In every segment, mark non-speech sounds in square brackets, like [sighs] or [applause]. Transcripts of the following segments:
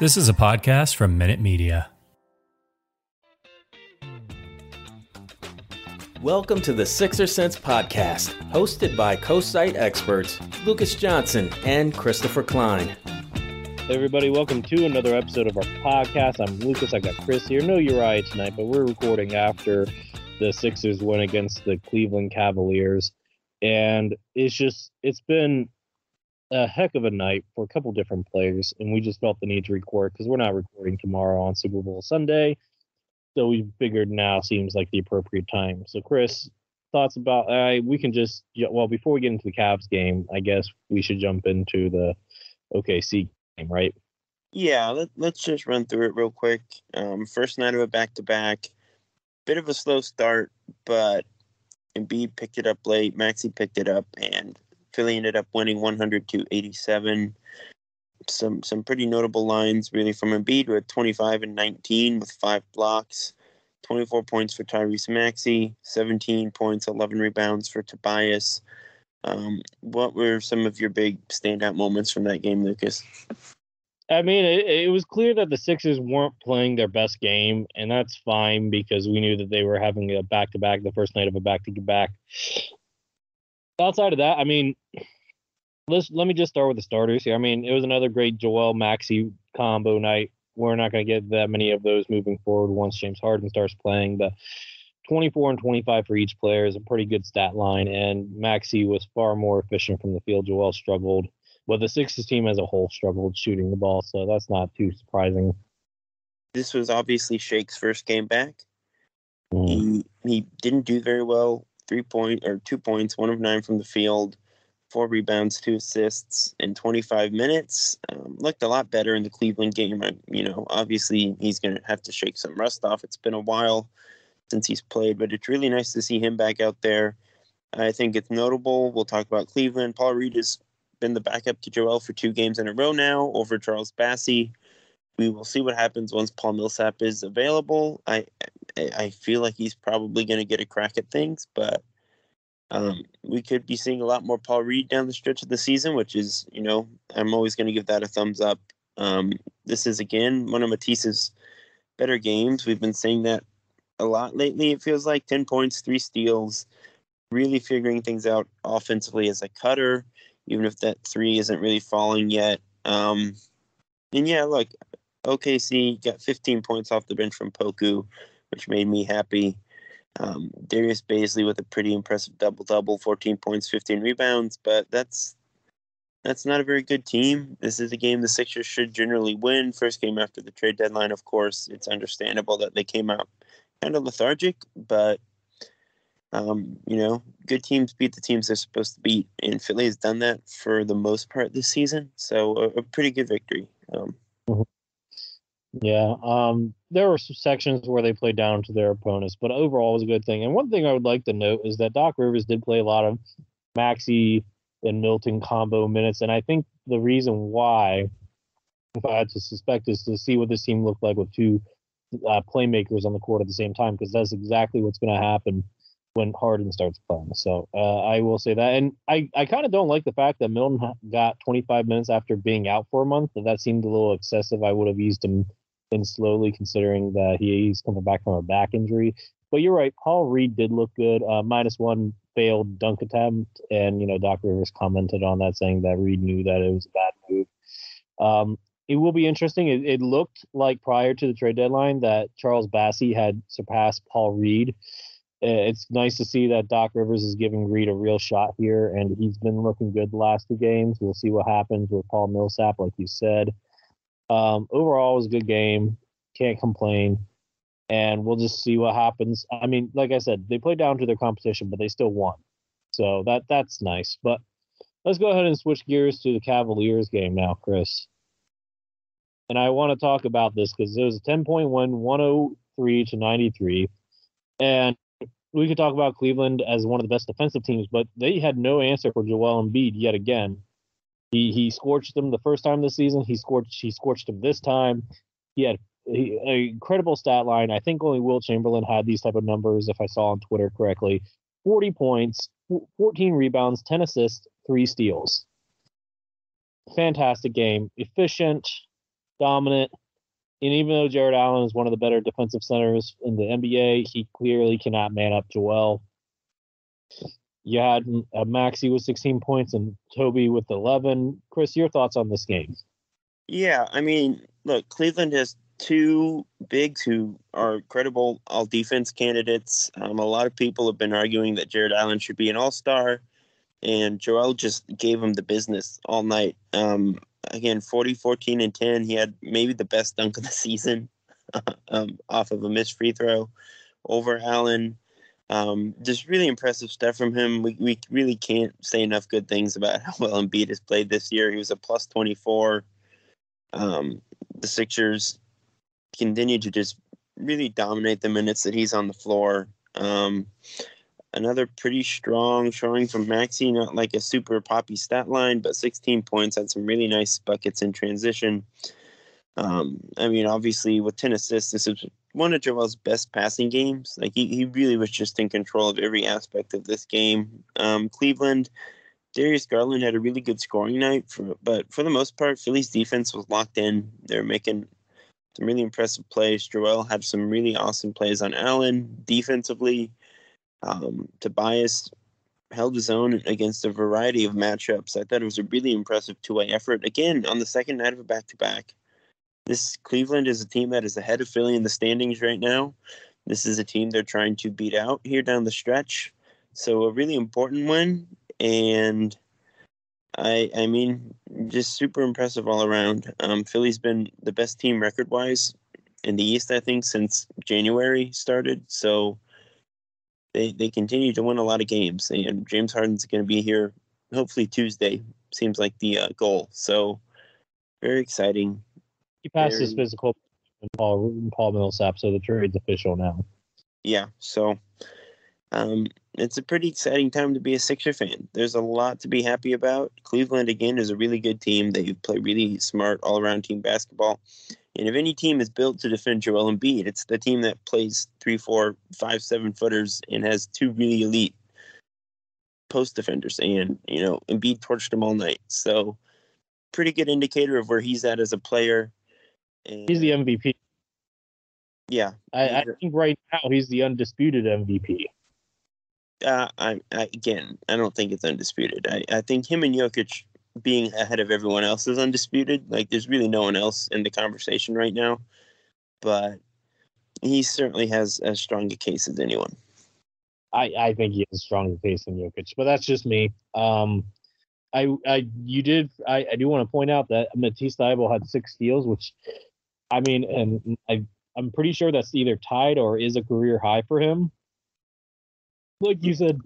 This is a podcast from Minute Media. Welcome to the Sixer Sense podcast, hosted by co-site experts Lucas Johnson and Christopher Klein. Hey everybody, welcome to another episode of our podcast. I'm Lucas. I got Chris here. No Uriah tonight, but we're recording after the Sixers win against the Cleveland Cavaliers, and it's just it's been a heck of a night for a couple different players, and we just felt the need to record because we're not recording tomorrow on Super Bowl Sunday. So we figured now seems like the appropriate time. So Chris, thoughts about uh, we can just well before we get into the Cavs game, I guess we should jump into the OKC game, right? Yeah, let, let's just run through it real quick. Um, first night of a back to back, bit of a slow start, but Embiid picked it up late. Maxey picked it up, and Philly ended up winning 100 to 87. Some some pretty notable lines really from Embiid with 25 and 19 with five blocks, 24 points for Tyrese Maxey, 17 points, 11 rebounds for Tobias. Um, what were some of your big standout moments from that game, Lucas? I mean, it, it, was clear that the Sixers weren't playing their best game, and that's fine because we knew that they were having a back to back, the first night of a back to back outside of that, I mean, let's let me just start with the starters here. I mean, it was another great Joel Maxey combo night. We're not going to get that many of those moving forward once James Harden starts playing, but 24 and 25 for each player is a pretty good stat line. And Maxey was far more efficient from the field. Joel struggled. Well, the Sixers team as a whole struggled shooting the ball, so that's not too surprising. This was obviously Shake's first game back. Mm. He he didn't do very well three point or two points, one of nine from the field, four rebounds, two assists in 25 minutes. Um, looked a lot better in the Cleveland game. I, you know, obviously he's going to have to shake some rust off. It's been a while since he's played, but it's really nice to see him back out there. I think it's notable. We'll talk about Cleveland. Paul Reed has been the backup to Joel for two games in a row now over Charles Bassey. We will see what happens once Paul Millsap is available. I I feel like he's probably going to get a crack at things, but um, we could be seeing a lot more Paul Reed down the stretch of the season, which is, you know, I'm always going to give that a thumbs up. Um, this is again one of Matisse's better games. We've been saying that a lot lately. It feels like 10 points, three steals, really figuring things out offensively as a cutter, even if that three isn't really falling yet. Um, and yeah, look, OKC got 15 points off the bench from Poku, which made me happy. Um, Darius Bazley with a pretty impressive double double, 14 points, 15 rebounds, but that's that's not a very good team. This is a game the Sixers should generally win. First game after the trade deadline, of course. It's understandable that they came out kind of lethargic, but um, you know, good teams beat the teams they're supposed to beat, and Philly has done that for the most part this season. So a, a pretty good victory. Um, mm-hmm. Yeah, um, there were some sections where they played down to their opponents, but overall was a good thing. And one thing I would like to note is that Doc Rivers did play a lot of Maxey and Milton combo minutes, and I think the reason why, if I had to suspect, is to see what this team looked like with two uh, playmakers on the court at the same time, because that's exactly what's going to happen when Harden starts playing. So uh, I will say that, and I I kind of don't like the fact that Milton got 25 minutes after being out for a month. That seemed a little excessive. I would have used him in slowly, considering that he's coming back from a back injury. But you're right. Paul Reed did look good. Uh, minus one failed dunk attempt, and you know Doc Rivers commented on that, saying that Reed knew that it was a bad move. Um, it will be interesting. It, it, looked like prior to the trade deadline that Charles Bassey had surpassed Paul Reed it's nice to see that Doc Rivers is giving Reed a real shot here, and he's been looking good the last two games. We'll see what happens with Paul Millsap, like you said. Um, overall, it was a good game. Can't complain. And we'll just see what happens. I mean, like I said, they played down to their competition, but they still won. So that that's nice. But let's go ahead and switch gears to the Cavaliers game now, Chris. and I want to talk about this because it was a 10 point win, 103 to 93. And we could talk about Cleveland as one of the best defensive teams, but they had no answer for Joel Embiid yet again. He he scorched them the first time this season. He scorched he scorched him this time. He had an incredible stat line. I think only Wilt Chamberlain had these type of numbers, if I saw on Twitter correctly. 40 points, 14 rebounds, 10 assists, three steals. Fantastic game, efficient, dominant. And even though Jarrett Allen is one of the better defensive centers in the NBA, he clearly cannot man up Joel. You had uh, Maxey with 16 points and Toby with 11. Chris, your thoughts on this game? Yeah, I mean, look, Cleveland has two bigs who are credible all defense candidates. Um, a lot of people have been arguing that Jarrett Allen should be an all star, and Joel just gave him the business all night. Um, again, 40, 14, and 10. He had maybe the best dunk of the [laughs] season [laughs] um, off of a missed free throw over Allen. Um, just really impressive stuff from him. We, we really can't say enough good things about [laughs] how well Embiid has played this year. He was a plus 24. Um, the Sixers continue to just really dominate the minutes that he's on the floor. Um, another pretty strong showing from Maxey, not like a super poppy stat line, but 16 points, had some really nice buckets in transition. Um, I mean, obviously, with 10 assists, this is one of Joel's best passing games. Like, he, he really was just in control of every aspect of this game. Um, Cleveland, Darius Garland had a really good scoring night, for, but for the most part, Philly's defense was locked in. They're making some really impressive plays. Joel had some really awesome plays on Allen defensively. Um, Tobias held his own against a variety of matchups. I thought it was a really impressive two way effort. Again, on the second night of a back to back. This Cleveland is a team that is ahead of Philly in the standings right now. This is a team they're trying to beat out here down the stretch. So a really important win. And I I mean, just super impressive all around. Um, Philly's been the best team record wise in the East, I think, since January started. So they they continue to win a lot of games, and James Harden's going to be here hopefully Tuesday. Seems like the uh, goal. So very exciting. He passed very, his physical. Paul Paul Millsap, so the trade's official now. Yeah, so um, it's a pretty exciting time to be a Sixer fan. There's a lot to be happy about. Cleveland again is a really good team. They play really smart all around team basketball. And if any team is built to defend Joel Embiid, it's the team that plays three, four, five, seven footers and has two really elite post defenders. And, you know, Embiid torched them all night. So, pretty good indicator of where he's at as a player. And, he's the MVP. Yeah. I, I think right now he's the undisputed MVP. Uh, I, I, again, I don't think it's undisputed. I, I think him and Jokic being ahead of everyone else is undisputed. Like there's really no one else in the conversation right now, but he certainly has as strong a case as anyone. I, I think he has a stronger case than Jokic, but that's just me. Um, I, I, you did. I, I do want to point out that Matisse Thybulle had six steals, which, I mean, and I, I'm pretty sure that's either tied or is a career high for him. Like you said,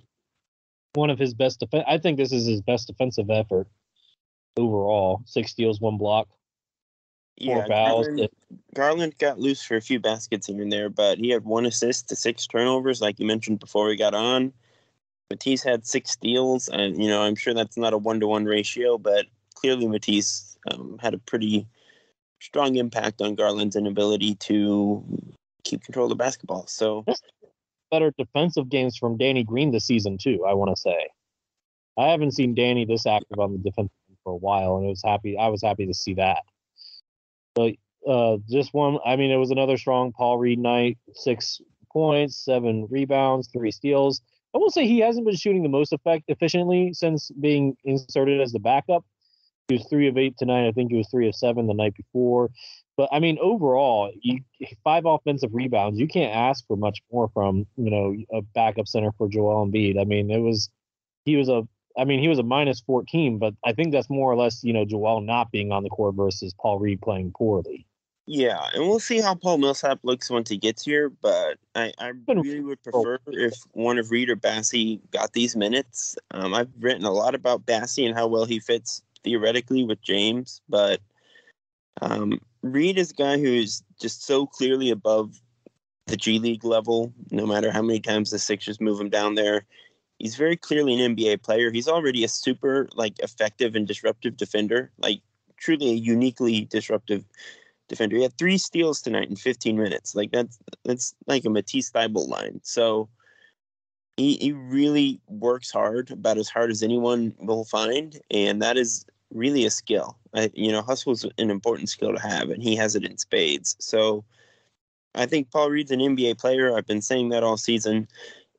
one of his best defense. I think this is his best defensive effort overall. Six steals, one block. Yeah, Garland, Garland, got loose for a few baskets here and there, but he had one assist to six turnovers, like you mentioned before we got on. Matisse had six steals, and you know I'm sure that's not a one to one ratio, but clearly Matisse um, had a pretty strong impact on Garland's inability to keep control of the basketball. So better defensive games from Danny Green this season too. I want to say, I haven't seen Danny this active on the defense for a while, and it was happy. I was happy to see that. But uh, just one. I mean, it was another strong Paul Reed night. Six points, seven rebounds, three steals. I will say he hasn't been shooting the most effect efficiently since being inserted as the backup. He was three of eight tonight. I think he was three of seven the night before. But I mean, overall, you five offensive rebounds. You can't ask for much more from you know a backup center for Joel Embiid. I mean, it was he was a I mean, he was a minus 14, but I think that's more or less, you know, Joel not being on the court versus Paul Reed playing poorly. Yeah, and we'll see how Paul Millsap looks once he gets here, but I, I really would prefer if one of Reed or Bassey got these minutes. Um, I've written a lot about Bassey and how well he fits theoretically with James, but Um, Reed is a guy who is just so clearly above the G League level. No matter how many times the Sixers move him down there, he's very clearly an NBA player. He's already a super like effective and disruptive defender, like truly a uniquely disruptive defender. He had three steals tonight in 15 minutes. Like that's that's like a Matisse Thybulle line. So he he really works hard, about as hard as anyone will find, and that is really a skill. I, you know, hustle is an important skill to have, and he has it in spades. So I think Paul Reed's an NBA player. I've been saying that all season.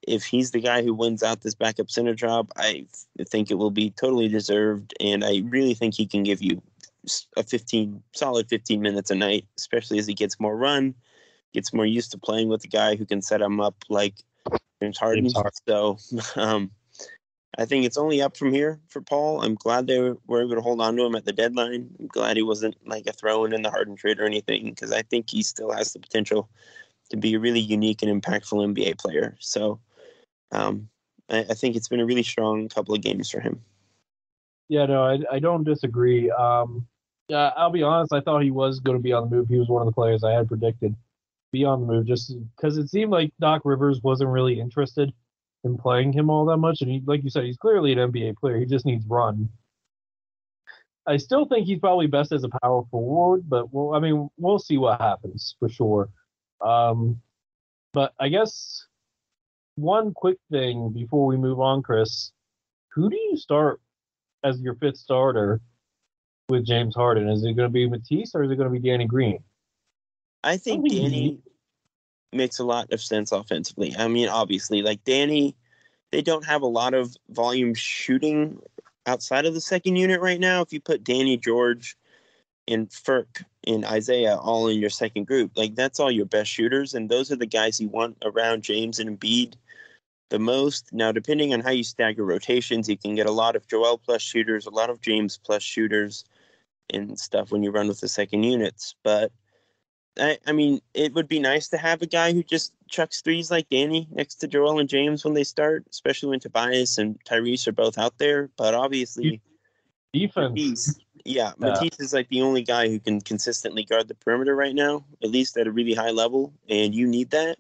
If he's the guy who wins out this backup center job, I think it will be totally deserved, and I really think he can give you a 15 solid 15 minutes a night, especially as he gets more run, gets more used to playing with a guy who can set him up like James Harden. James Harden. So [laughs] um, I think it's only up from here for Paul. I'm glad they were able to hold on to him at the deadline. I'm glad he wasn't like a throw in in the Harden trade or anything because I think he still has the potential to be a really unique and impactful NBA player. So um, I, I, think it's been a really strong couple of games for him. Yeah, no, I, I don't disagree. Um, yeah, I'll be honest. I thought he was going to be on the move. He was one of the players I had predicted be on the move just because it seemed like Doc Rivers wasn't really interested in playing him all that much. And he, like you said, he's clearly an NBA player. He just needs run. I still think he's probably best as a power forward, but well, I mean, we'll see what happens for sure. Um, but I guess one quick thing before we move on, Chris, who do you start as your fifth starter with James Harden? Is it going to be Matisse or is it going to be Danny Green? I think Danny makes a lot of sense offensively. I mean, obviously, like Danny, they don't have a lot of volume shooting outside of the second unit right now. If you put Danny George and Ferk and Isaiah all in your second group, like that's all your best shooters, and those are the guys you want around James and Embiid the most. Now, depending on how you stagger rotations, you can get a lot of Joel plus shooters, a lot of James plus shooters, and stuff when you run with the second units, but I, I mean, it would be nice to have a guy who just chucks threes like Danny next to Joel and James when they start, especially when Tobias and Tyrese are both out there. But obviously, defense. Matisse, yeah, yeah, Matisse is like the only guy who can consistently guard the perimeter right now, at least at a really high level, and you need that.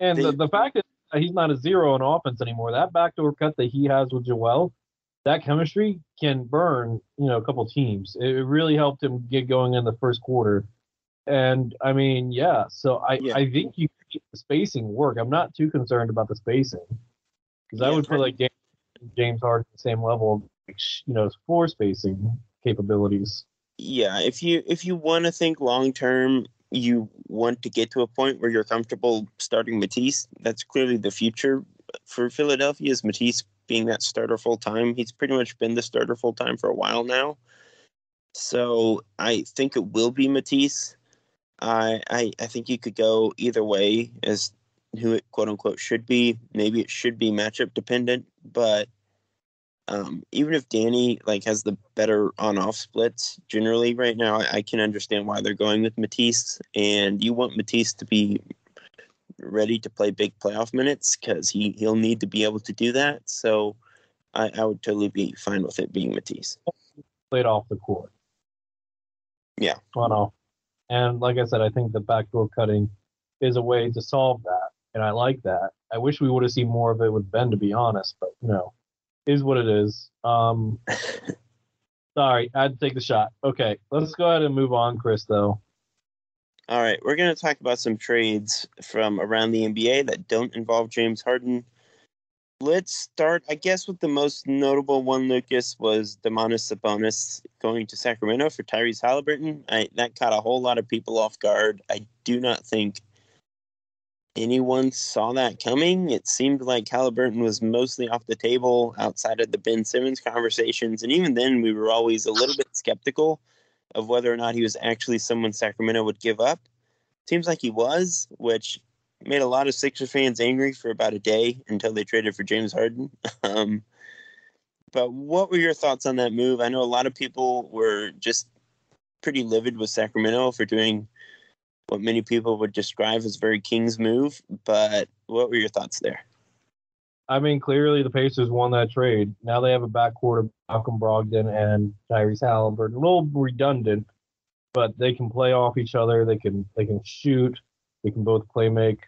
And they, the, the fact that uh, he's not a zero on offense anymore, that backdoor cut that he has with Joel, that chemistry can burn, you know, a couple teams. It really helped him get going in the first quarter and I mean, yeah. So I, yeah. I think you keep the spacing work. I'm not too concerned about the spacing because yeah, I would put like James, James Harden the same level of you know floor spacing capabilities. Yeah, if you if you want to think long term, you want to get to a point where you're comfortable starting Matisse. That's clearly the future for Philadelphia. Is Matisse being that starter full time? He's pretty much been the starter full time for a while now. So I think it will be Matisse. I, I I think you could go either way as who it quote unquote should be. Maybe it should be matchup dependent, but um, even if Danny like has the better on off splits generally right now, I, I, can understand why they're going with Matisse. And you want Matisse to be ready to play big playoff minutes because he he'll need to be able to do that. So I, I would totally be fine with it being Matisse. Played off the court. Yeah. On off and like I said, I think the backdoor cutting is a way to solve that, and I like that. I wish we would have seen more of it with Ben, to be honest, but you know, is what it is. Um, [laughs] sorry, I had to take the shot. Okay, let's go ahead and move on, Chris. Though. All right, we're going to talk about some trades from around the NBA that don't involve James Harden let's start, I guess, with the most notable one, Lucas, was Domantas Sabonis going to Sacramento for Tyrese Haliburton. I, that caught a whole lot of people off guard. I do not think anyone saw that coming. It seemed like Haliburton was mostly off the table outside of the Ben Simmons conversations. And even then, we were always a little bit skeptical of whether or not he was actually someone Sacramento would give up. Seems like he was, which made a lot of Sixers fans angry for about a day until they traded for James Harden. [laughs] Um, but what were your thoughts on that move? I know a lot of people were just pretty livid with Sacramento for doing what many people would describe as very Kings move. But what were your thoughts there? I mean, clearly the Pacers won that trade. Now they have a backcourt of Malcolm Brogdon and Tyrese Haliburton. A little redundant, but they can play off each other. They can they can shoot. They can both play make.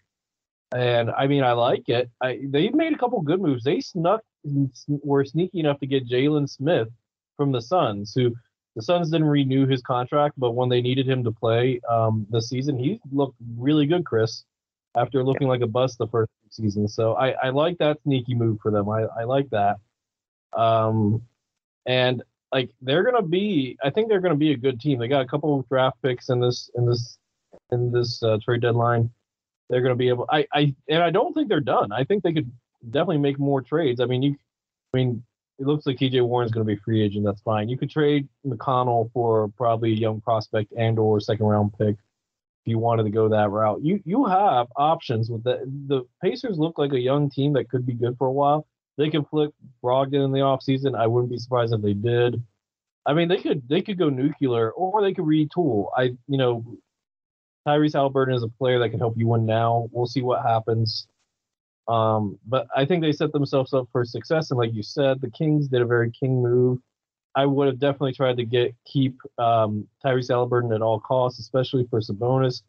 And I mean, I like it. I, they've made a couple good moves. They snuck were sneaky enough to get Jalen Smith from the Suns, who the Suns didn't renew his contract, but when they needed him to play um, this season, he looked really good, Chris, after looking like a bust the first season. So I, I like that sneaky move for them. I, I like that. Um, and like they're gonna be, I think they're gonna be a good team. They got a couple of draft picks in this in this in this uh, trade deadline. They're gonna be able. I I and I don't think they're done. I think they could definitely make more trades. I mean, you, I mean, it looks like TJ Warren's going to be free agent. That's fine. You could trade McConnell for probably a young prospect and or second round pick if you wanted to go that route. You you have options with the the Pacers look like a young team that could be good for a while. They could flip Brogdon in the offseason. I wouldn't be surprised if they did. I mean, they could they could go nuclear or they could retool. I you know, Tyrese Haliburton is a player that can help you win now. We'll see what happens. Um, but I think they set themselves up for success. And like you said, the Kings did a very king move. I would have definitely tried to get keep um, Tyrese Haliburton at all costs, especially for Sabonis.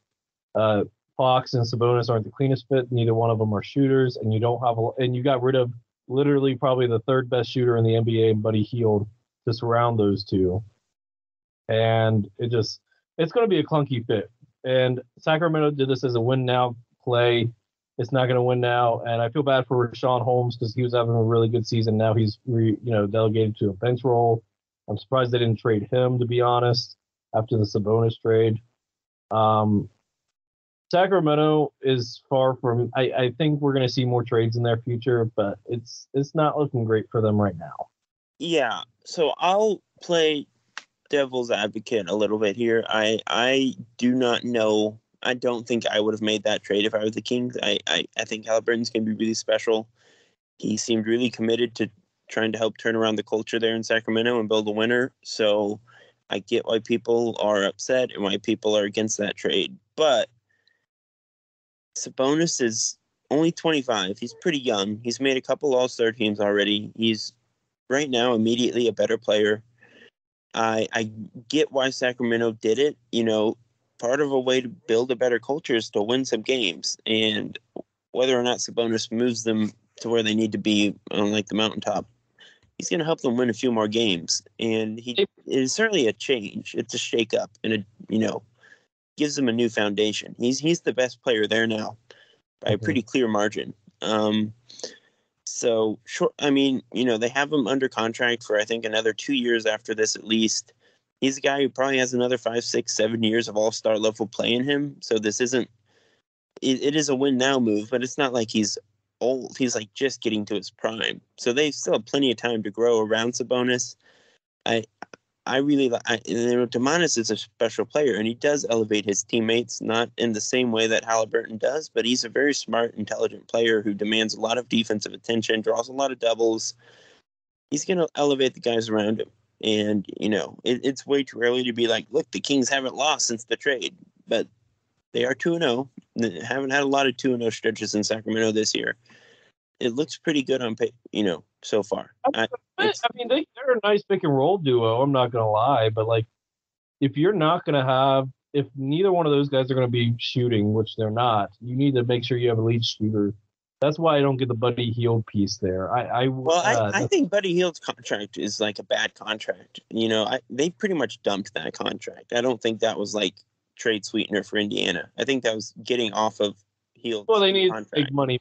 Uh, Fox and Sabonis aren't the cleanest fit. Neither one of them are shooters, and you don't have a and you got rid of literally probably the third best shooter in the NBA, Buddy Hield, to surround those two. And it just it's going to be a clunky fit. And Sacramento did this as a win now play it's not going to win now. And I feel bad for Richaun Holmes because he was having a really good season. Now he's re, you know delegated to a bench role. I'm surprised they didn't trade him to be honest after the Sabonis trade. Um, Sacramento is far from. I, I think we're going to see more trades in their future, but it's it's not looking great for them right now. Yeah, so I'll play devil's advocate a little bit here. I I do not know I don't think I would have made that trade if I was the Kings. I, I, I think Haliburton's going to be really special. He seemed really committed to trying to help turn around the culture there in Sacramento and build a winner. So I get why people are upset and why people are against that trade. But Sabonis is only 25. He's pretty young. He's made a couple All Star teams already. He's right now immediately a better player. I I get why Sacramento did it. You know, part of a way to build a better culture is to win some games. And whether or not Sabonis moves them to where they need to be on like the mountaintop, he's going to help them win a few more games. And he it is certainly a change. It's a shake up and a, you know, gives them a new foundation. He's, he's the best player there now by a mm-hmm. pretty clear margin. Um, so short, I mean, you know, they have him under contract for, I think another two years after this, at least he's a guy who probably has another five, six, seven years of all star level play in him. So this isn't it, it is a win now move, but it's not like he's old. He's like just getting to his prime. So they still have plenty of time to grow around Sabonis. I I really like Domantas is a special player and he does elevate his teammates, not in the same way that Haliburton does, but he's a very smart, intelligent player who demands a lot of defensive attention, draws a lot of doubles. He's going to elevate the guys around him. And, you know, it, it's way too early to be like, look, the Kings haven't lost since the trade, but they are 2 0. Haven't had a lot of 2 0 stretches in Sacramento this year. It looks pretty good on, you know, so far. I, I mean, they, they're a nice pick and roll duo. I'm not going to lie, but like, if you're not going to have, if neither one of those guys are going to be shooting, which they're not, you need to make sure you have a lead shooter that's why I don't get the Buddy Hield piece there. I, I well, uh, I, I think Buddy Hield's contract is like a bad contract. You know, I, they pretty much dumped that contract. I don't think that was like trade sweetener for Indiana. I think that was getting off of Hield. Well, they need big money.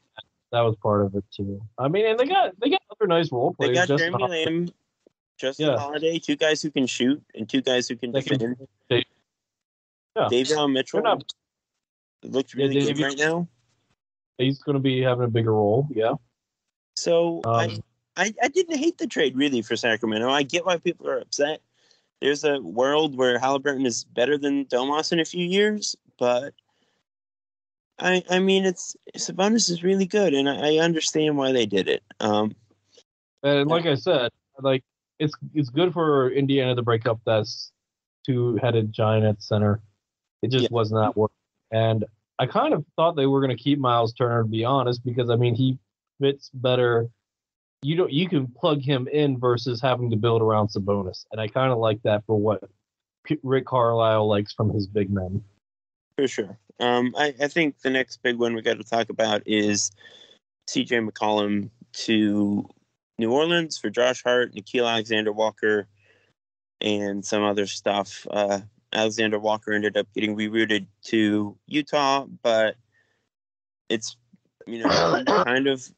That was part of it too. I mean, and they got they got other nice role players. They got Justin Jeremy Lamb, Justin yeah. Holiday, two guys who can shoot and two guys who can they defend. Can, yeah. Davion Mitchell not, looked really yeah, good right now he's going to be having a bigger role. Yeah. So um, I, I, I didn't hate the trade really for Sacramento. I get why people are upset. There's a world where Haliburton is better than Domas in a few years, but I I mean it's Sabonis is really good, and I, I understand why they did it. Um, and like I said, like it's it's good for Indiana to break up that two-headed giant at center. It just yeah. was not working, and I kind of thought they were going to keep Miles Turner, to be honest, because I mean he fits better. You don't you can plug him in versus having to build around Sabonis, and I kind of like that for what Rick Carlisle likes from his big men. For sure. Um, I, I think the next big one we got to talk about is CJ McCollum to New Orleans for Josh Hart, Nickeil Alexander Walker, and some other stuff. Uh, Alexander Walker ended up getting rerouted to Utah, but it's you know [coughs] kind of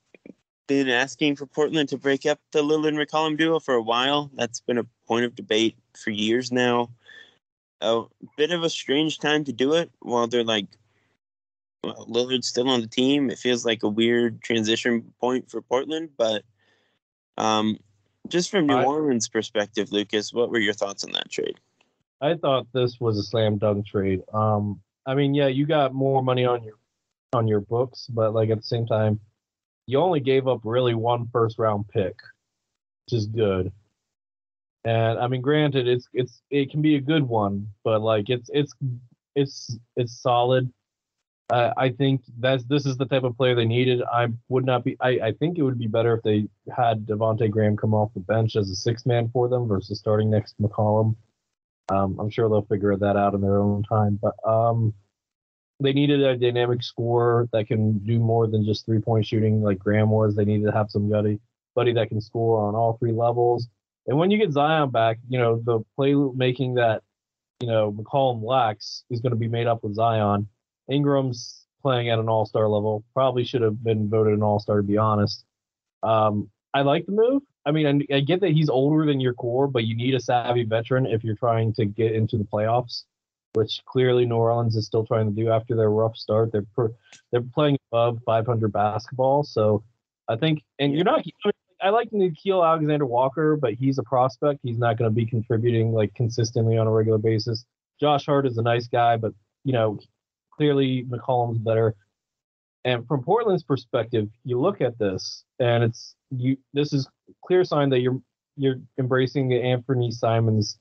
been asking for Portland to break up the Lillard McCollum duo for a while. That's been a point of debate for years now. A bit of a strange time to do it while they're like well, Lillard's still on the team. It feels like a weird transition point for Portland, but um, just from New I, Orleans' perspective, Lucas, what were your thoughts on that trade? I thought this was a slam dunk trade. Um, I mean, yeah, you got more money on your on your books, but like at the same time, you only gave up really one first round pick, which is good. And I mean, granted, it's it's it can be a good one, but like it's it's it's it's solid. Uh, I think that's this is the type of player they needed. I would not be. I, I think it would be better if they had Devonte Graham come off the bench as a six man for them versus starting next to McCollum. Um, I'm sure they'll figure that out in their own time. But um, they needed a dynamic scorer that can do more than just three point shooting like Graham was. They needed to have somebody buddy that can score on all three levels. And when you get Zion back, you know the play making that you know McCollum lacks is going to be made up with Zion Ingram's playing at an all star level. Probably should have been voted an all star, to be honest. Um, I like the move. I mean, I, I, get that he's older than your core, but you need a savvy veteran if you're trying to get into the playoffs, which clearly New Orleans is still trying to do after their rough start. They're per, they're playing above 500 basketball, so I think. And you're not. I like Nickeil Alexander Walker, but he's a prospect. He's not going to be contributing like consistently on a regular basis. Josh Hart is a nice guy, but you know clearly McCollum's better. And from Portland's perspective, you look at this, and it's you. This is clear sign that you're you're embracing the Anfernee Simons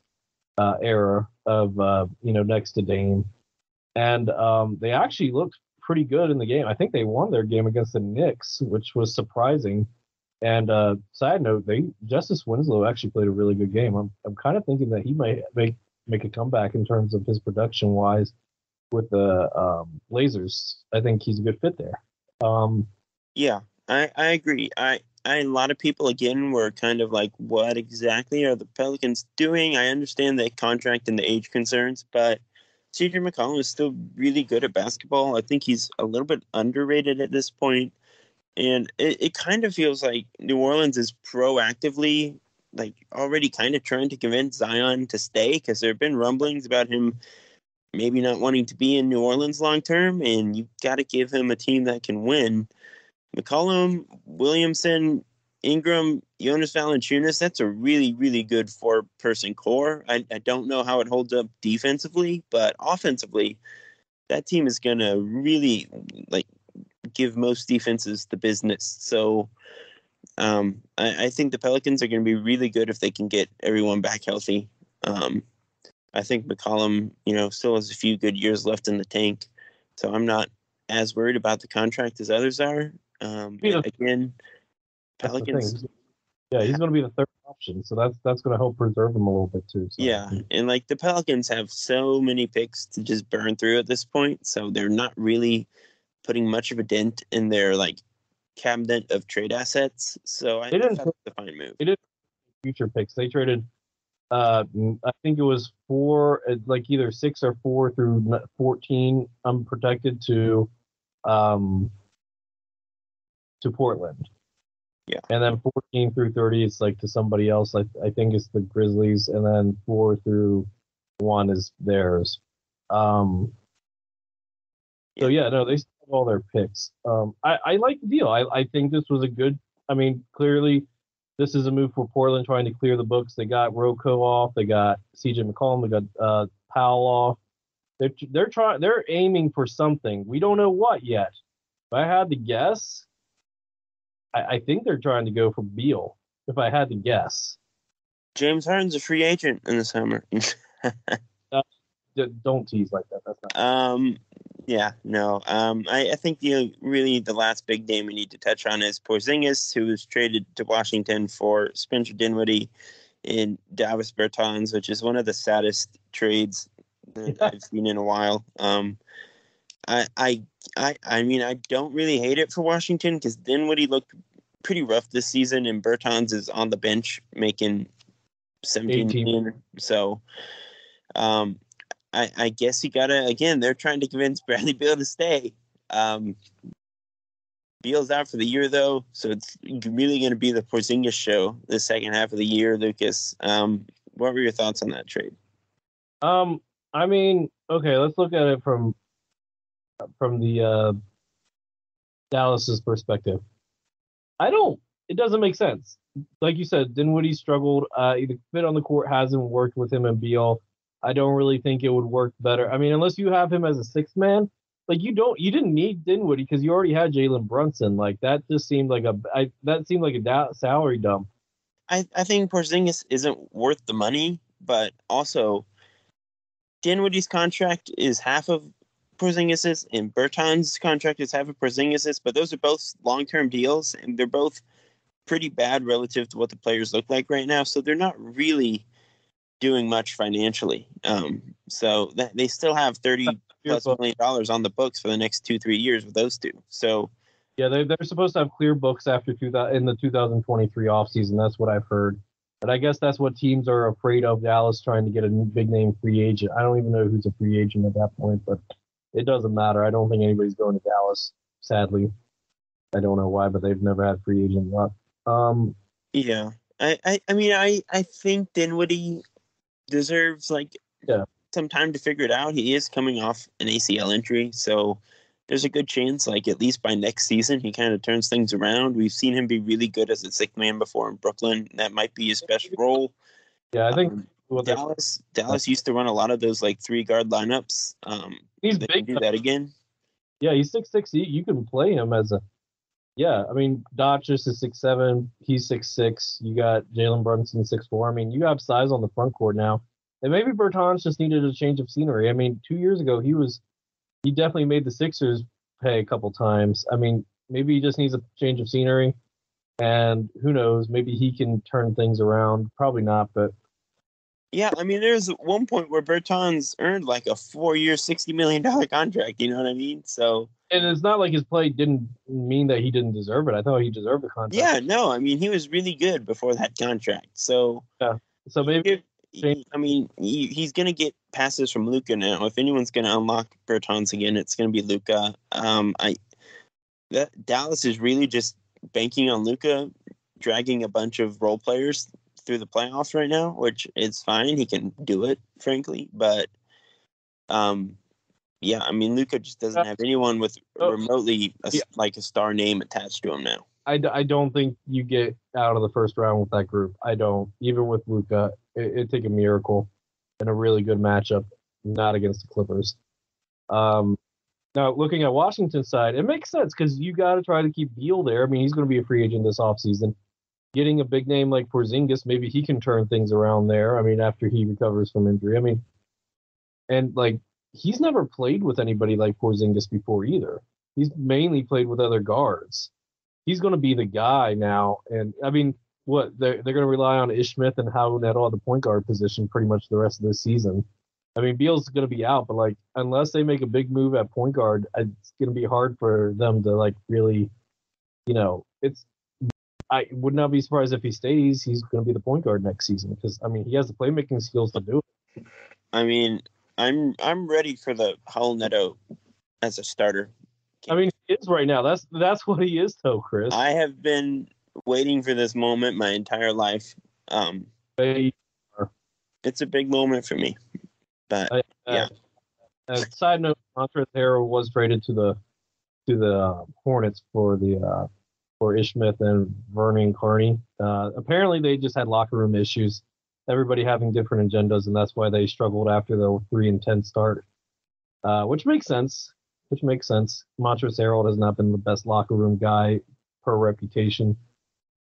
uh, era of uh, you know next to Dame, and um, they actually looked pretty good in the game. I think they won their game against the Knicks, which was surprising. And uh, side note, they Justice Winslow actually played a really good game. I'm I'm kind of thinking that he might make make a comeback in terms of his production wise with the um, Blazers. I think he's a good fit there. Um, yeah, I, I agree. I, I a lot of people again were kind of like, what exactly are the Pelicans doing? I understand the contract and the age concerns, but CJ McCollum is still really good at basketball. I think he's a little bit underrated at this point. And it, it kind of feels like New Orleans is proactively like already kind of trying to convince Zion to stay because there have been rumblings about him maybe not wanting to be in New Orleans long term, and you've got to give him a team that can win. McCollum, Williamson, Ingram, Jonas Valanciunas, that's a really, really good four person core. I, I don't know how it holds up defensively, but offensively, that team is going to really like give most defenses the business. So um, I, I, think the Pelicans are going to be really good if they can get everyone back healthy. Um, I think McCollum, you know, still has a few good years left in the tank. So I'm not as worried about the contract as others are. Um, yeah. Again, Pelicans. Yeah, he's going to be the third option, so that's that's going to help preserve him a little bit too. So. Yeah, and like the Pelicans have so many picks to just burn through at this point, so they're not really putting much of a dent in their like cabinet of trade assets. So I they didn't that's a fine move. They did future picks. They traded uh, I think it was four, uh, like either six or four through 14 unprotected to, um, to Portland. Yeah. And then 14 through 30 is like to somebody else. I, I think it's the Grizzlies. And then four through one is theirs. Um, so yeah, no, they all their picks. Um, I, I like the deal. I, I think this was a good, I mean, clearly this is a move for Portland trying to clear the books. They got RoCo off. They got CJ McCollum. They got uh, Powell off. They're they're trying. They're aiming for something. We don't know what yet. If I had to guess, I, I think they're trying to go for Beal. If I had to guess, James Harden's a free agent in the summer. [laughs] uh, don't tease like that. That's not. Um, yeah, no. Um, I, I think the really the last big name we need to touch on is Porzingis, who was traded to Washington for Spencer Dinwiddie in Davis Bertans, which is one of the saddest trades that I've seen in a while. Um, I, I, I, I mean, I don't really hate it for Washington because Dinwiddie looked pretty rough this season, and Bertans is on the bench making 17 18. So, um, I, I guess you gotta again. They're trying to convince [laughs] Bradley Beal to stay. Um, Beal's out for the year though, so it's really going to be the Porzingis show the second half of the year. Lucas, um, what were your thoughts on that trade? Um, I mean, okay, let's look at it from from the uh, Dallas's perspective. I don't. It doesn't make sense. Like you said, Dinwiddie struggled. Uh, the fit on the court hasn't worked with him and Beal. I don't really think it would work better. I mean, unless you have him as a sixth man, like you don't, you didn't need Dinwiddie because you already had Jalen Brunson. Like that just seemed like a, I, that seemed like a da- salary dump. I, I think Porzingis isn't worth the money, but also Dinwiddie's contract is half of Porzingis's, and Bertans' contract is half of Porzingis's. But those are both long-term deals, and they're both pretty bad relative to what the players look like right now. So they're not really doing much financially. Um, so that, they still have thirty plus million dollars on the books for the next two three years with those two. So Yeah, they they're supposed to have clear books after two thousand in the 2023 offseason. That's what I've heard. And I guess that's what teams are afraid of. Dallas trying to get a big name free agent. I don't even know who's a free agent at that point, but it doesn't matter. I don't think anybody's going to Dallas. Sadly, I don't know why, but they've never had free agent luck. Um, yeah, I I, I mean I I think Dinwiddie deserves like Yeah. some time to figure it out. He is coming off an ACL injury, so there's a good chance, like at least by next season, he kind of turns things around. We've seen him be really good as a sixth man before in Brooklyn. That might be his best role. yeah, I think Um, they're- Dallas Dallas used to run a lot of those like three guard lineups. Um, he's big. do that again. Yeah, he's six six. You can play him as a. Yeah, I mean, Dodgers is six seven. He's six six. You got Jalen Brunson six four. I mean, you have size on the front court now, and maybe Bertans just needed a change of scenery. I mean, two years ago he was, he definitely made the Sixers pay a couple times. I mean, maybe he just needs a change of scenery, and who knows, maybe he can turn things around. Probably not, but Yeah, I mean, there's one point where Bertans earned like a four-year, sixty million dollar contract. You know what I mean? So and it's not like his play didn't mean that he didn't deserve it. I thought he deserved the contract. yeah, no, I mean, he was really good before that contract. So yeah, So maybe he- I mean, he, he's gonna get passes from Luka now. If anyone's gonna unlock Bertans again, it's gonna be Luka. Um, I that Dallas is really just banking on Luka dragging a bunch of role players through the playoffs right now, which is fine. He can do it, frankly, but um, yeah, I mean, Luka just doesn't have anyone with Oh. remotely a, Yeah. like a star name attached to him now. I, d- I don't think you get out of the first round with that group. I don't. Even with Luka, it, it'd take a miracle and a really good matchup, not against the Clippers. Um, now, looking at Washington's side, it makes sense because you got to try to keep Beal there. I mean, he's going to be a free agent this offseason. Getting a big name like Porzingis, maybe he can turn things around there. I mean, after he recovers from injury. I mean, and like he's never played with anybody like Porzingis before either. He's mainly played with other guards he's going to be the guy now. And I mean, what they're they're going to rely on Ish Smith and Howard at all the point guard position pretty much the rest of the season. I mean, Beal's going to be out, but like unless they make a big move at point guard, it's going to be hard for them to like really, you know, it's. I would not be surprised if he stays. He's going to be the point guard next season because I mean he has the playmaking skills to do it. I mean, I'm I'm ready for the Raul Neto as a starter. I mean, he is right now. That's that's what he is, though, Chris. I have been waiting for this moment my entire life. Um, it's a big moment for me. But I- Yeah. Uh, side note: Montrezl Harrell was traded to the to the uh, Hornets for the uh, for Ish Smith and Vernon Carey. Uh, apparently, they just had locker room issues. Everybody having different agendas, and that's why they struggled after the three and ten start. Uh, which makes sense. Which makes sense. Montrezl Harrell has not been the best locker room guy per reputation.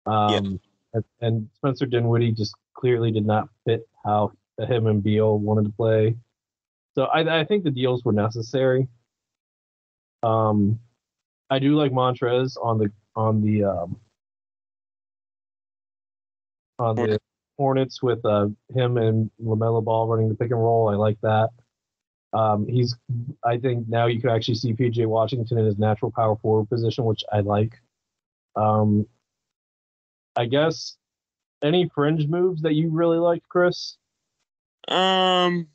Um, and, and Spencer Dinwiddie just clearly did not fit how him and Beal wanted to play. So I, I think the deals were necessary. Um, I do like Montrez on the on the um, on the Hornets with uh, him and Lamelo Ball running the pick and roll. I like that. Um, he's, I think now you can actually see PJ Washington in his natural power forward position, which I like. Um, I guess any fringe moves that you really like, Chris? Um,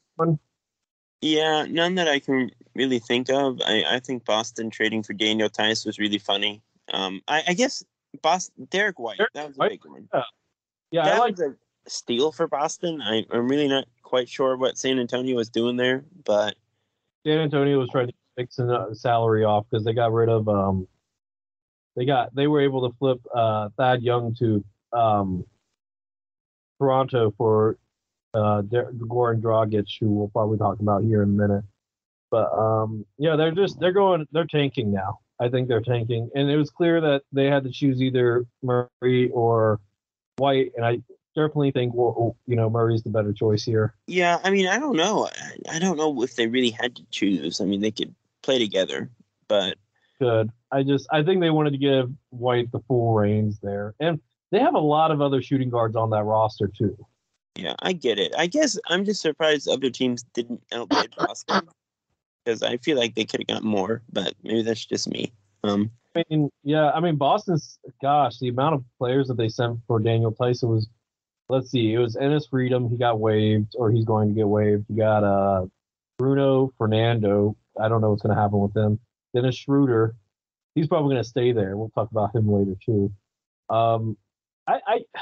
yeah, none that I can really think of. I, I think Boston trading for Daniel Theis was really funny. Um, I, I guess Boston Derek White Derek that was a White? big one. Yeah, that I like. was a steal for Boston. I, I'm really not quite sure what San Antonio was doing there, but San Antonio was trying to fix the salary off because they got rid of um. They got they were able to flip uh, Thad Young to um, Toronto for uh, Der- Goran Dragic, who we'll probably talk about here in a minute. But um, yeah, they're just they're going they're tanking now. I think they're tanking, and it was clear that they had to choose either Murray or White, and I definitely think well, oh, you know Murray's the better choice here. yeah, I mean, I don't know. I, I don't know if they really had to choose. I mean, they could play together, but Good. I just I think they wanted to give White the full reins there, and they have a lot of other shooting guards on that roster too. yeah, I get it. I guess I'm just surprised other teams didn't outbid [laughs] Boston because I feel like they could have got more, but maybe that's just me. Um, I mean, yeah, I mean Boston's gosh, the amount of players that they sent for Daniel Theis was let's see, it was Enes Freedom, he got waived or he's going to get waived. You got uh Bruno Fernando. I don't know what's gonna happen with him. Dennis Schroeder, he's probably gonna stay there. We'll talk about him later too. Um I, I [sighs]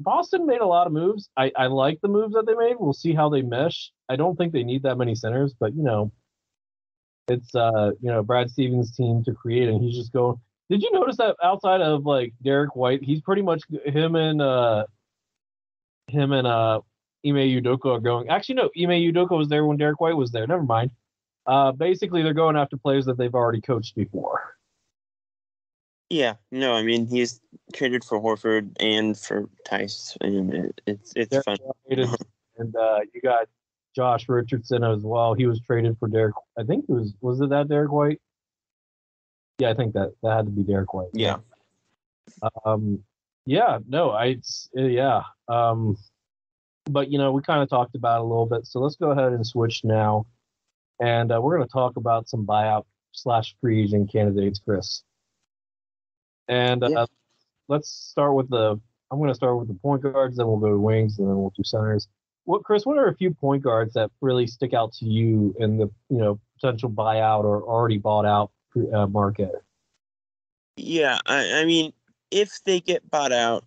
Boston made a lot of moves. I, I like the moves that they made. We'll see how they mesh. I don't think they need that many centers, but you know, it's uh you know Brad Stevens' team to create, and he's just going. Did you notice that outside of like Derek White, he's pretty much him and uh him and uh Ime Udoka are going. Actually, no, Ime Udoka was there when Derek White was there. Never mind. Uh, basically, they're going after players that they've already coached before. yeah, no, I mean he's traded for Horford and for Theis, and it, it's it's Derek fun. And uh, you got Josh Richardson as well. He was traded for Derek. I think it was was it that Derek White? Yeah, I think that that had to be Derek White. Yeah, Um, yeah, no, I, uh, yeah. Um, but you know, we kind of talked about a little bit, so let's go ahead and switch now, and uh, we're going to talk about some buyout slash free agent candidates, Chris. And uh, Yeah. let's start with the. I'm going to start with the point guards, then we'll go to wings, and then we'll do centers. What, Chris? What are a few point guards that really stick out to you in the you know potential buyout or already bought out uh, market? yeah. I, I mean, if they get bought out,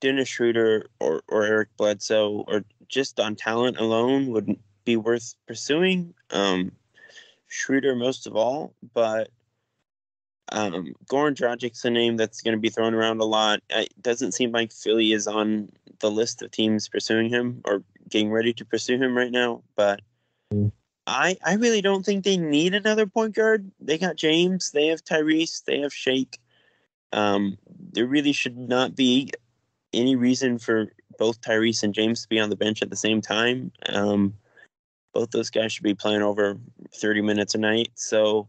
Dennis Schroeder or or Eric Bledsoe or just on talent alone would be worth pursuing. Um, Schroeder most of all, but um, Goran Dragic's a name that's going to be thrown around a lot. It doesn't seem like Philly is on the list of teams pursuing him or getting ready to pursue him right now. But Mm. I I really don't think they need another point guard. They got James, they have Tyrese, they have Shake. Um, there really should not be any reason for both Tyrese and James to be on the bench at the same time. Um, both those guys should be playing over 30 minutes a night. So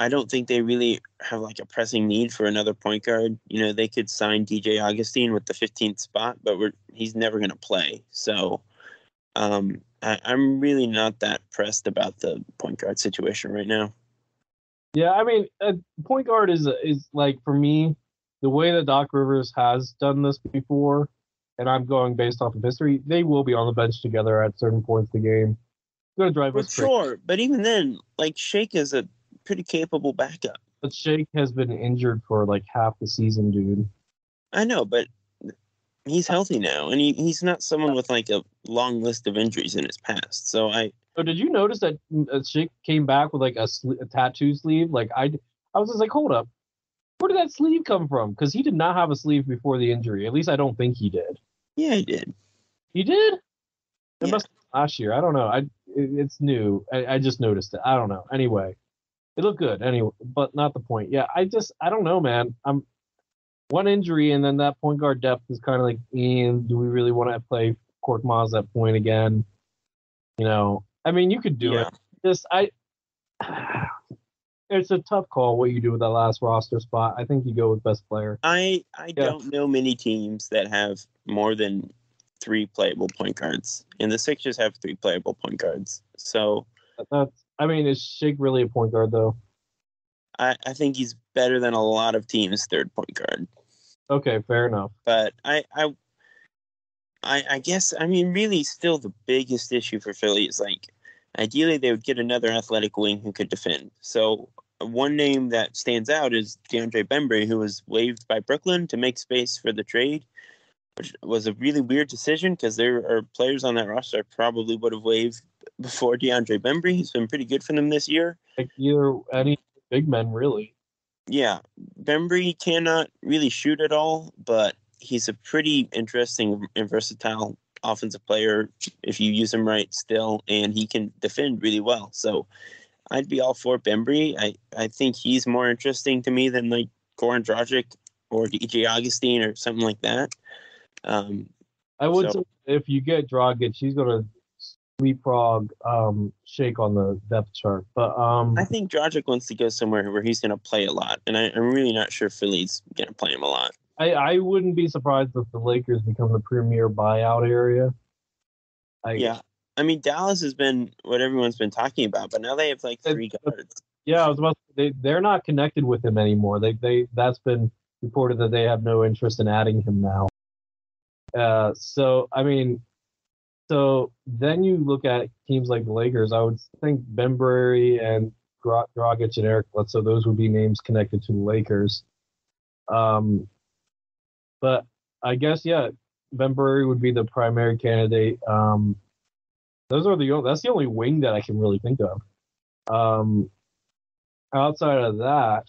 I don't think they really have like a pressing need for another point guard. You know, they could sign DJ Augustin with the 15th spot, but we're, he's never going to play. So um, I, I'm really not that pressed about the point guard situation right now. Yeah, I mean, uh, point guard is is like for me, the way that Doc Rivers has done this before, and I'm going based off of history. They will be on the bench together at certain points of the game. It's gonna drive us crazy. sure, but even then, like Shake is a pretty capable backup. But Shake has been injured for like half the season, dude. I know, but he's healthy now, and he, he's not someone with like a long list of injuries in his past. So I, So did you notice that uh, Shake came back with like a, a tattoo sleeve? Like I, I was just like, hold up, where did that sleeve come from? Because he did not have a sleeve before the injury. At least I don't think he did. yeah, he did. He did. It Yeah. must have been last year. I don't know. I it, it's new. I, I just noticed it. I don't know. Anyway, it looked good. Anyway, but not the point. Yeah, I just I don't know, man. I'm one injury and then that point guard depth is kind of like, and do we really want to play Korkmaz at point again? You know, I mean, you could do Yeah. it. Just I. [sighs] It's a tough call what you do with that last roster spot. I think you go with best player. I I Yeah. don't know many teams that have more than three playable point guards, and the Sixers have three playable point guards. So That's. I mean, is Shake really a point guard though? I, I think he's better than a lot of teams' third point guard. Okay, fair enough. But I I I, I guess I mean really still the biggest issue for Philly is like ideally they would get another athletic wing who could defend. So one name that stands out is DeAndre Bembry, who was waived by Brooklyn to make space for the trade, which was a really weird decision because there are players on that roster I probably would have waived [laughs] before DeAndre Bembry. He's been pretty good for them this year. Like either any big men really. Yeah, Bembry cannot really shoot at all, but he's a pretty interesting and versatile offensive player if you use him right still, and he can defend really well. So I'd be all for Bembry. I, I think he's more interesting to me than like Goran Dragic or DJ Augustin or something like that. Um, I would So- say if you get Dragic, she's gonna leapfrog um Shake on the depth chart. But um I think Dragic wants to go somewhere where he's going to play a lot, and I, I'm really not sure Philly's going to play him a lot. I, I wouldn't be surprised if the Lakers become the premier buyout area. I, Yeah. I mean, Dallas has been what everyone's been talking about, but now they have like three It's- guards. Yeah, I was about to, they they're not connected with him anymore. They they that's been reported that they have no interest in adding him now. Uh, so I mean, so then you look at teams like the Lakers. I would think Bembry and Dra- Dragic and Eric Bledsoe. Those would be names connected to the Lakers. Um, but I guess yeah, Bembry would be the primary candidate. Um, those are the that's the only wing that I can really think of. Um, outside of that,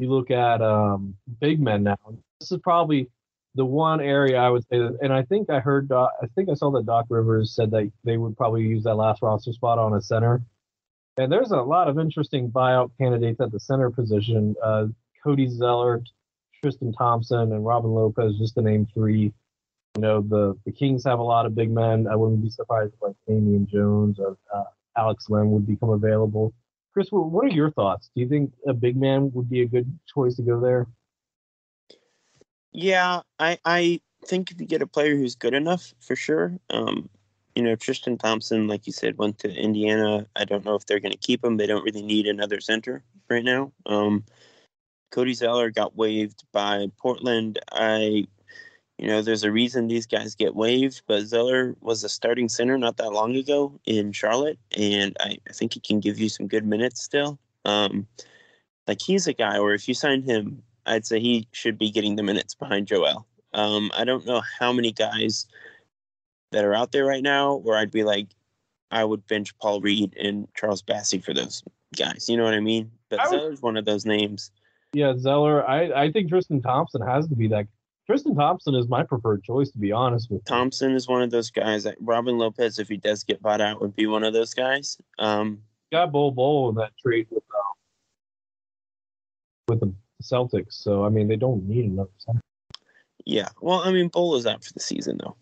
you look at um, big men now. This is probably the one area I would say that, and I think I heard, Doc, I think I saw that Doc Rivers said that they would probably use that last roster spot on a center. And there's a lot of interesting buyout candidates at the center position. Uh, Cody Zeller, Tristan Thompson, and Robin Lopez, just to name three. You know, the, the Kings have a lot of big men. I wouldn't be surprised if like Damian Jones or uh, Alex Len would become available. Chris, what are your thoughts? Do you think a big man would be a good choice to go there? Yeah, I I think if you get a player who's good enough, for sure. Um, you know, Tristan Thompson, like you said, went to Indiana. I don't know if they're going to keep him. They don't really need another center right now. Um, Cody Zeller got waived by Portland. I, you know, there's a reason these guys get waived, but Zeller was a starting center not that long ago in Charlotte, and I, I think he can give you some good minutes still. Um, like he's a guy where if you sign him, I'd say he should be getting the minutes behind Joel. Um, I don't know how many guys that are out there right now where I'd be like, I would bench Paul Reed and Charles Bassey for those guys. You know what I mean? But I would- Zeller's one of those names. Yeah, Zeller. I, I think Tristan Thompson has to be that. Tristan Thompson is my preferred choice, to be honest with you. Thompson is one of those guys. That Robin Lopez, if he does get bought out, would be one of those guys. Um, Got Bol Bol in that trade with uh, with the Celtics, so I mean they don't need another center. yeah. Well, I mean, Bol is out for the season though.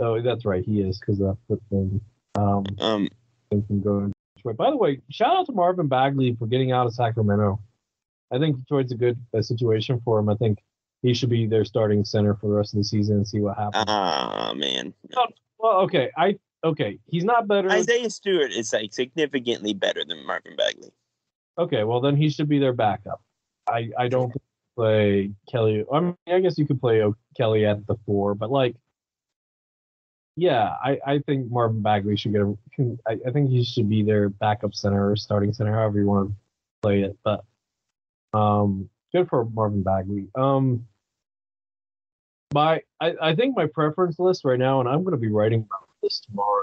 So that's right, he is because that's what thing um Um, from going. Detroit. By the way, shout out to Marvin Bagley for getting out of Sacramento. I think Detroit's a good uh, situation for him. I think he should be their starting center for the rest of the season and see what happens. ah, man. well, okay, I okay, he's not better. Isaiah Stewart is like significantly better than Marvin Bagley. Okay, well then he should be their backup. I I don't play Kelly. I mean, I guess you could play Kelly at the four, but like, yeah, I I think Marvin Bagley should get I, I think he should be their backup center or starting center, however you want to play it. But um, good for Marvin Bagley. Um, my I I think my preference list right now, and I'm going to be writing about this tomorrow.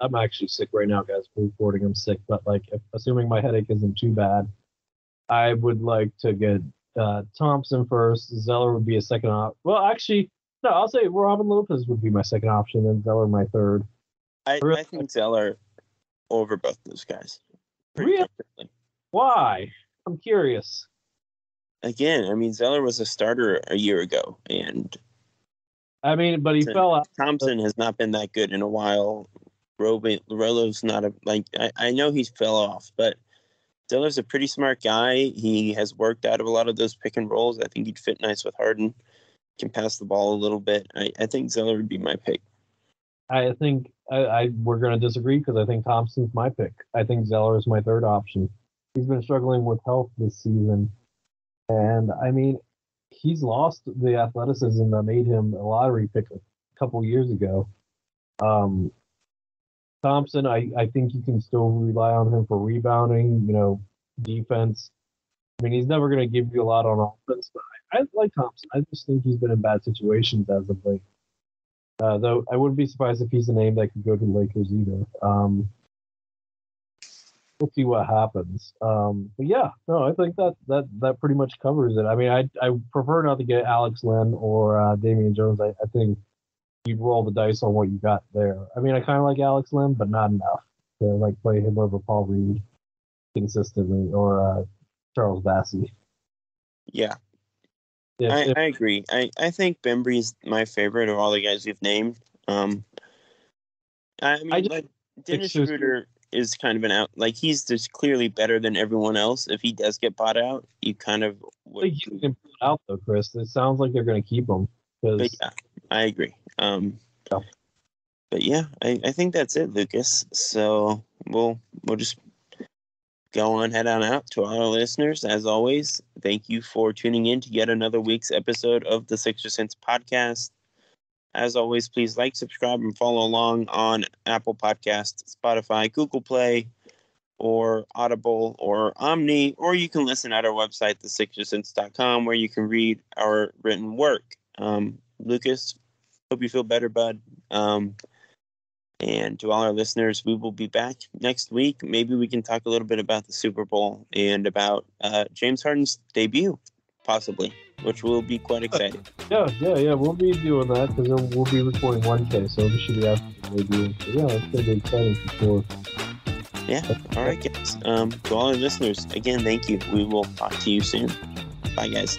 I'm actually sick right now, guys. Recording. I'm sick, but like, if, assuming my headache isn't too bad, I would like to get uh, Thompson first. Zeller would be a second op. Well, actually, no, I'll say Robin Lopez would be my second option, and Zeller my third. I, Really? I think Zeller over both those guys. Really? Why? I'm curious. Again, I mean Zeller was a starter a year ago, and I mean, but he So- fell out. Thompson has not been that good in a while. Roby, Rolo's not a like I, I know he's fell off, but Zeller's a pretty smart guy. He has worked out of a lot of those pick and rolls. I think he'd fit nice with Harden. can pass the ball a little bit. I, I think Zeller would be my pick. I think I, I we're going to disagree because I think Thompson's my pick. I think Zeller is my third option. He's been struggling with health this season, and I mean, he's lost the athleticism that made him a lottery pick a couple years ago. Um, Thompson, I, I think you can still rely on him for rebounding, you know, defense. I mean, he's never going to give you a lot on offense, but I, I like Thompson. I just think he's been in bad situations as of late. Uh, though I wouldn't be surprised if he's a name that could go to the Lakers either. Um, we'll see what happens. Um, but yeah, no, I think that that that pretty much covers it. I mean, I I prefer not to get Alex Len or uh, Damian Jones. I, I think you'd roll the dice on what you got there. I mean, I kind of like Alex Len, but not enough to like play him over Paul Reed consistently or uh, Charles Bassey. Yeah, If- I, if- I agree. I, I think Bembry's my favorite of all the guys we've named. Um, I mean, I just- like Dennis Schroeder is kind of an out. Like he's just clearly better than everyone else. If he does get bought out, you kind of would. think you can pull it out though, Chris. It sounds like they're going to keep him because yeah, I agree. Um, Yeah. but yeah, I, I think that's it, Lucas. So we'll we'll just go on head on out to all our listeners. As always, thank you for tuning in to yet another week's episode of the Sixer Sense podcast. As always, please like, subscribe, and follow along on Apple Podcasts, Spotify, Google Play, or Audible or Omni, or you can listen at our website, thesixersense.com, where you can read our written work. Um, Lucas, hope you feel better, bud. Um, and to all our listeners, we will be back next week. Maybe we can talk a little bit about the Super Bowl and about uh, James Harden's debut, possibly, which will be quite exciting. yeah, yeah, yeah, we'll be doing that because we'll be recording Wednesday, so we should be after the debut. So, yeah, it's going to be exciting for sure. Yeah. All right, guys. Um, to all our listeners, again, thank you. We will talk to you soon. Bye, guys.